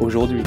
aujourd'hui.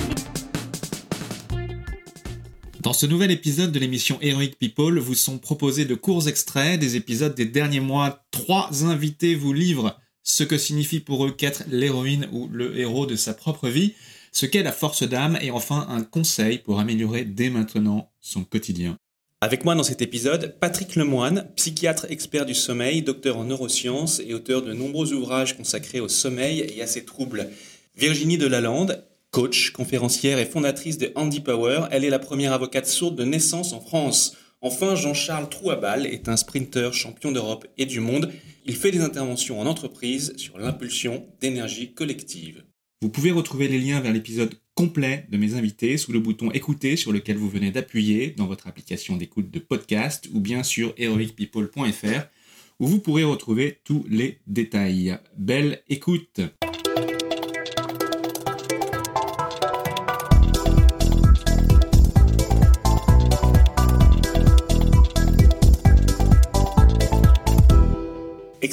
Dans ce nouvel épisode de l'émission Heroic People, vous sont proposés de courts extraits des épisodes des derniers mois. Trois invités vous livrent ce que signifie pour eux qu'être l'héroïne ou le héros de sa propre vie, ce qu'est la force d'âme et enfin un conseil pour améliorer dès maintenant son quotidien. Avec moi dans cet épisode, Patrick Lemoine, psychiatre expert du sommeil, docteur en neurosciences et auteur de nombreux ouvrages consacrés au sommeil et à ses troubles. Virginie Delalande, Coach, conférencière et fondatrice de Andy Power, elle est la première avocate sourde de naissance en France. Enfin, Jean-Charles Trouabal est un sprinter champion d'Europe et du monde. Il fait des interventions en entreprise sur l'impulsion d'énergie collective. Vous pouvez retrouver les liens vers l'épisode complet de mes invités sous le bouton écouter sur lequel vous venez d'appuyer dans votre application d'écoute de podcast ou bien sur heroicpeople.fr où vous pourrez retrouver tous les détails. Belle écoute!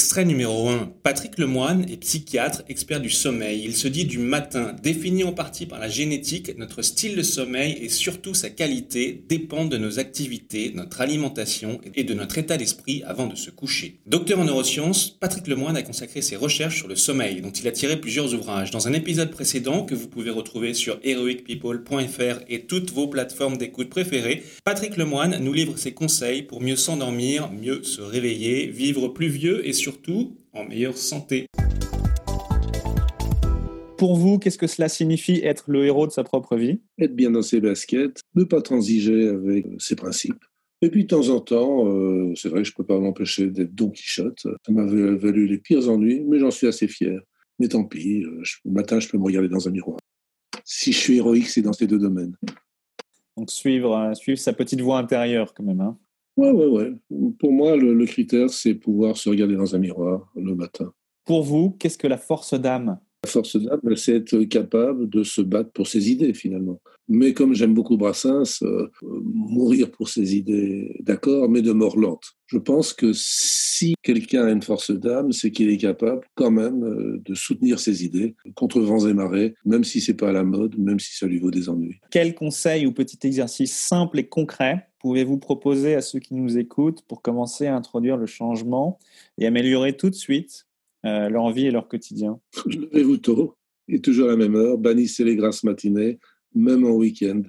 Extrait numéro 1. Patrick Lemoine est psychiatre, expert du sommeil. Il se dit du matin, défini en partie par la génétique, notre style de sommeil et surtout sa qualité dépendent de nos activités, notre alimentation et de notre état d'esprit avant de se coucher. Docteur en neurosciences, Patrick Lemoine a consacré ses recherches sur le sommeil, dont il a tiré plusieurs ouvrages. Dans un épisode précédent que vous pouvez retrouver sur heroicpeople.fr et toutes vos plateformes d'écoute préférées, Patrick Lemoine nous livre ses conseils pour mieux s'endormir, mieux se réveiller, vivre plus vieux et surtout surtout en meilleure santé. Pour vous, qu'est-ce que cela signifie être le héros de sa propre vie? Être bien dans ses baskets, ne pas transiger avec ses principes. Et puis de temps en temps, euh, c'est vrai que je ne peux pas m'empêcher d'être Don Quichotte. Ça m'a valu les pires ennuis, mais j'en suis assez fier. Mais tant pis, euh, le matin, je peux me regarder dans un miroir. Si je suis héroïque, c'est dans ces deux domaines. Donc suivre, euh, suivre sa petite voix intérieure quand même. Hein Ouais, ouais, ouais. Pour moi, le, critère, c'est pouvoir se regarder dans un miroir le matin. Pour vous, qu'est-ce que la force d'âme? Force d'âme, c'est être capable de se battre pour ses idées, finalement. Mais comme j'aime beaucoup Brassens, euh, mourir pour ses idées, d'accord, mais de mort lente. Je pense que si quelqu'un a une force d'âme, c'est qu'il est capable quand même euh, de soutenir ses idées contre vents et marées, même si c'est pas à la mode, même si ça lui vaut des ennuis. Quel conseil ou petit exercice simple et concret pouvez-vous proposer à ceux qui nous écoutent pour commencer à introduire le changement et améliorer tout de suite leur vie et leur quotidien Levez-vous tôt et toujours à la même heure, bannissez les grasses matinées, même en week-end.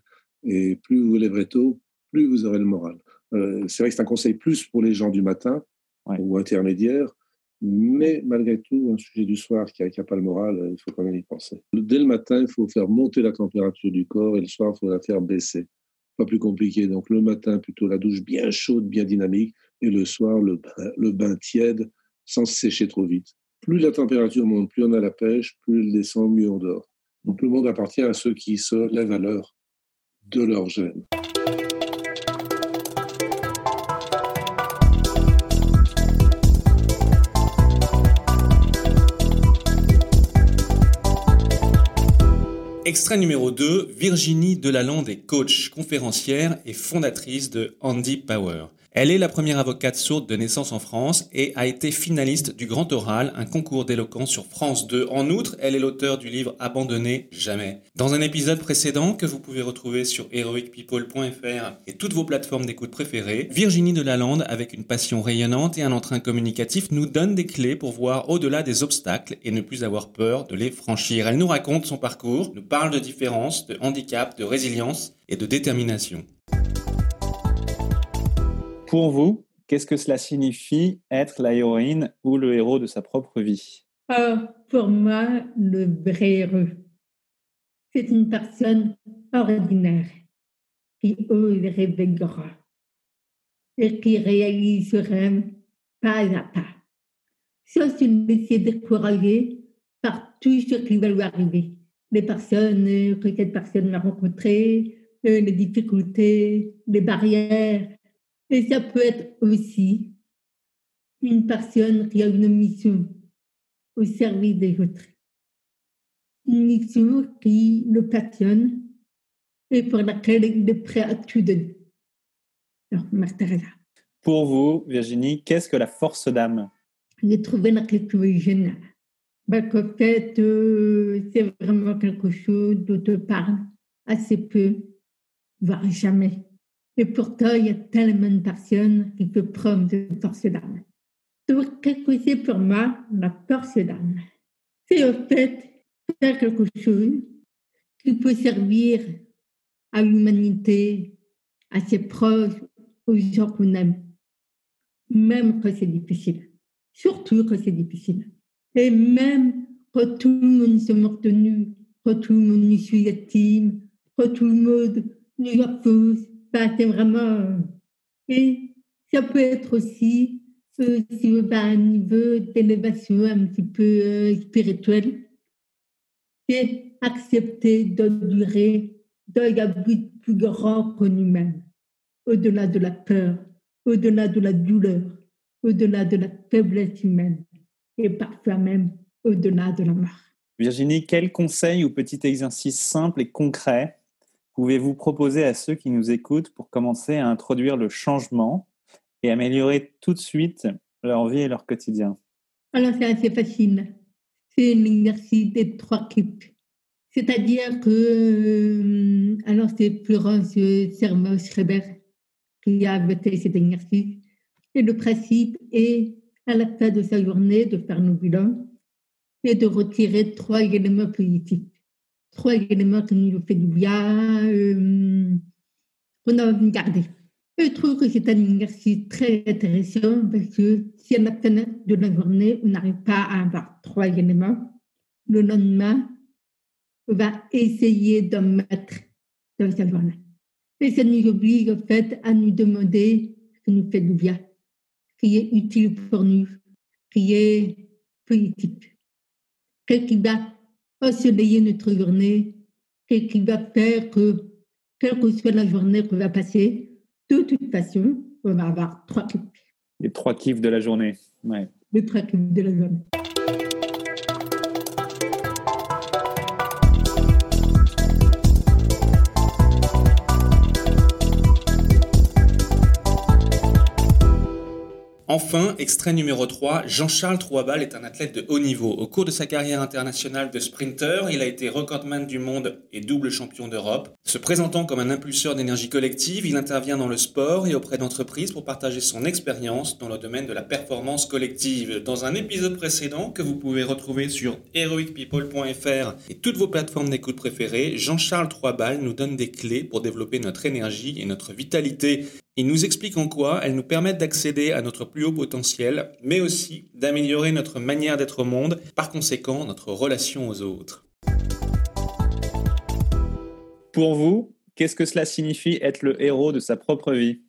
Et plus vous vous lèverez tôt, plus vous aurez le moral. Euh, c'est vrai que c'est un conseil plus pour les gens du matin ou intermédiaires, mais malgré tout, un sujet du soir qui n'a pas le moral, il faut quand même y penser. Dès le matin, il faut faire monter la température du corps et le soir, il faut la faire baisser pas plus compliqué. Donc le matin, plutôt la douche bien chaude, bien dynamique, et le soir, le bain, le bain tiède, sans sécher trop vite. Plus la température monte, plus on a la pêche, plus elle descend, mieux on dort. Donc le monde appartient à ceux qui se lèvent à l'heure de leur gène. Extrait numéro 2, Virginie Delalande est coach, conférencière et fondatrice de Andy Power. Elle est la première avocate sourde de naissance en France et a été finaliste du Grand Oral, un concours d'éloquence sur France 2. En outre, elle est l'auteur du livre Abandonné jamais. Dans un épisode précédent que vous pouvez retrouver sur heroicpeople.fr et toutes vos plateformes d'écoute préférées, Virginie Delalande, avec une passion rayonnante et un entrain communicatif, nous donne des clés pour voir au-delà des obstacles et ne plus avoir peur de les franchir. Elle nous raconte son parcours, nous parle de différences, de handicap, de résilience et de détermination. Pour vous, qu'est-ce que cela signifie être la héroïne ou le héros de sa propre vie? Euh, Pour moi, le vrai héros, c'est une personne ordinaire qui ose rêver grand et qui réalise ce rêve pas à pas, sans se laisser décourager par tout ce qui lui arriver. les personnes que cette personne a rencontrées, les difficultés, les barrières. Et ça peut être aussi une personne qui a une mission au service des autres. Une mission qui le passionne et pour laquelle il est prêt à tout donner. Alors, Pour vous, Virginie, qu'est-ce que la force d'âme? J'ai trouvé la question géniale. Ben, qu'en fait, euh, c'est vraiment quelque chose dont on parle assez peu, voire jamais. Et pourtant, il y a tellement de personnes qui peuvent prendre de force d'âme. Donc, qu'est-ce que c'est pour moi la force d'âme C'est en fait faire quelque chose qui peut servir à l'humanité, à ses proches, aux gens qu'on aime, même quand c'est difficile. Surtout quand c'est difficile. Et même quand tout le monde se retenu, quand tout le monde nous team, quand tout le monde nous oppose, bah, c'est vraiment. Et ça peut être aussi, euh, si vous à un niveau d'élévation un petit peu euh, spirituel, c'est accepter d'endurer dans un plus grand que nous-mêmes, au-delà de la peur, au-delà de la douleur, au-delà de la faiblesse humaine et parfois même au-delà de la mort. Virginie, quels conseils ou petits exercices simples et concrets pouvez-vous proposer à ceux qui nous écoutent pour commencer à introduire le changement et améliorer tout de suite leur vie et leur quotidien? Alors c'est assez facile. C'est l'exercice des trois types. C'est-à-dire que, euh, alors c'est Florence Sermo-Schreiber qui a voté cet exercice. Et le principe est à la fin de sa journée de faire nos bilans et de retirer trois éléments positifs. Trois éléments qui nous du bien, euh, qu'on a garder. je trouve que c'est un exercice très intéressant parce que si à la fin de la journée, on n'arrive pas à avoir trois éléments, le lendemain, on va essayer d'en mettre dans sa journée. Et ça nous oblige en fait à nous demander ce qui nous fait du bien qui est utile pour nous, qui est politique. Qu'est-ce qui va ensoleiller notre journée, qu'est-ce qui va faire que, quelle que soit la journée qu'on va passer, de toute façon, on va avoir trois kiffs. Les trois kiffs de la journée. Ouais. Les trois kiffs de la journée. Enfin, extrait numéro 3, Jean-Charles Trouabal est un athlète de haut niveau. Au cours de sa carrière internationale de sprinter, il a été recordman du monde et double champion d'Europe. Se présentant comme un impulseur d'énergie collective, il intervient dans le sport et auprès d'entreprises pour partager son expérience dans le domaine de la performance collective. Dans un épisode précédent que vous pouvez retrouver sur heroicpeople.fr et toutes vos plateformes d'écoute préférées, Jean-Charles Trouabal nous donne des clés pour développer notre énergie et notre vitalité. Il nous explique en quoi elles nous permettent d'accéder à notre plus haut potentiel, mais aussi d'améliorer notre manière d'être au monde, par conséquent notre relation aux autres. Pour vous, qu'est-ce que cela signifie être le héros de sa propre vie?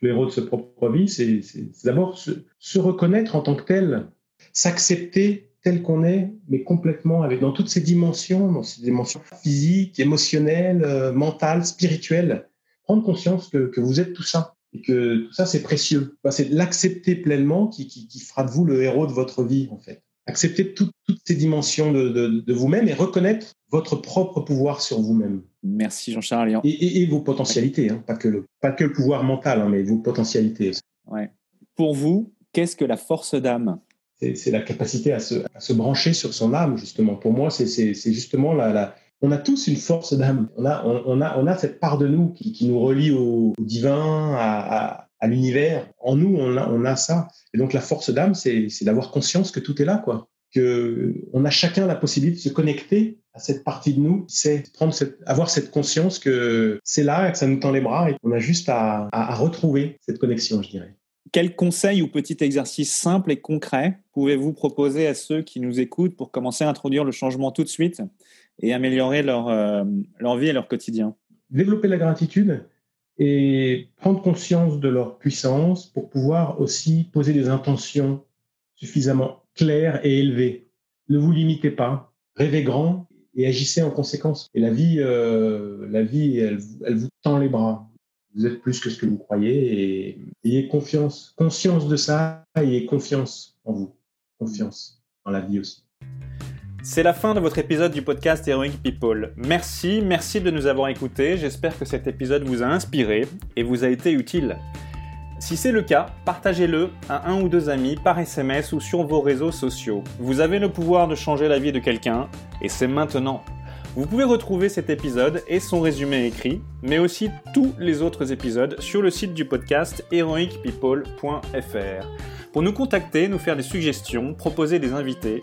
Le héros de sa propre vie, c'est d'abord se, reconnaître en tant que tel, s'accepter tel qu'on est, mais complètement avec dans toutes ses dimensions, dans ses dimensions physiques, émotionnelles, euh, mentales, spirituelles prendre conscience que, que, vous êtes tout ça et que tout ça c'est précieux. c'est l'accepter pleinement qui, qui, qui, fera de vous le héros de votre vie en fait. Accepter toutes ces dimensions de, de, de vous-même et reconnaître votre propre pouvoir sur vous-même. Merci Jean-Charles. Et, et, vos potentialités, hein, pas, que le, pas que le pouvoir mental, hein, mais vos potentialités. Ouais. Pour vous, qu'est-ce que la force d'âme? C'est la capacité à se, à se, brancher sur son âme, justement. Pour moi, c'est justement la, la on a tous une force d'âme. On a, on, a, on a cette part de nous qui, nous relie au, divin, à, l'univers. En nous, on a, ça. Et donc, la force d'âme, c'est d'avoir conscience que tout est là, quoi. Que on a chacun la possibilité de se connecter à cette partie de nous. C'est prendre cette, avoir cette conscience que c'est là, que ça nous tend les bras et qu'on a juste à, à, retrouver cette connexion, je dirais. Quels conseils ou petits exercices simples et concrets pouvez-vous proposer à ceux qui nous écoutent pour commencer à introduire le changement tout de suite? Et améliorer leur, euh, leur vie et leur quotidien Développer la gratitude et prendre conscience de leur puissance pour pouvoir aussi poser des intentions suffisamment claires et élevées. Ne vous limitez pas, rêvez grand et agissez en conséquence. Et la vie, euh, la vie, elle, elle vous tend les bras. Vous êtes plus que ce que vous croyez et ayez confiance, conscience de ça, ayez confiance en vous, confiance dans la vie aussi. C'est la fin de votre épisode du podcast Heroic People. Merci, merci de nous avoir écoutés. J'espère que cet épisode vous a inspiré et vous a été utile. Si c'est le cas, partagez-le à un ou deux amis par SMS ou sur vos réseaux sociaux. Vous avez le pouvoir de changer la vie de quelqu'un et c'est maintenant. Vous pouvez retrouver cet épisode et son résumé écrit, mais aussi tous les autres épisodes sur le site du podcast heroicpeople.fr. Pour nous contacter, nous faire des suggestions, proposer des invités,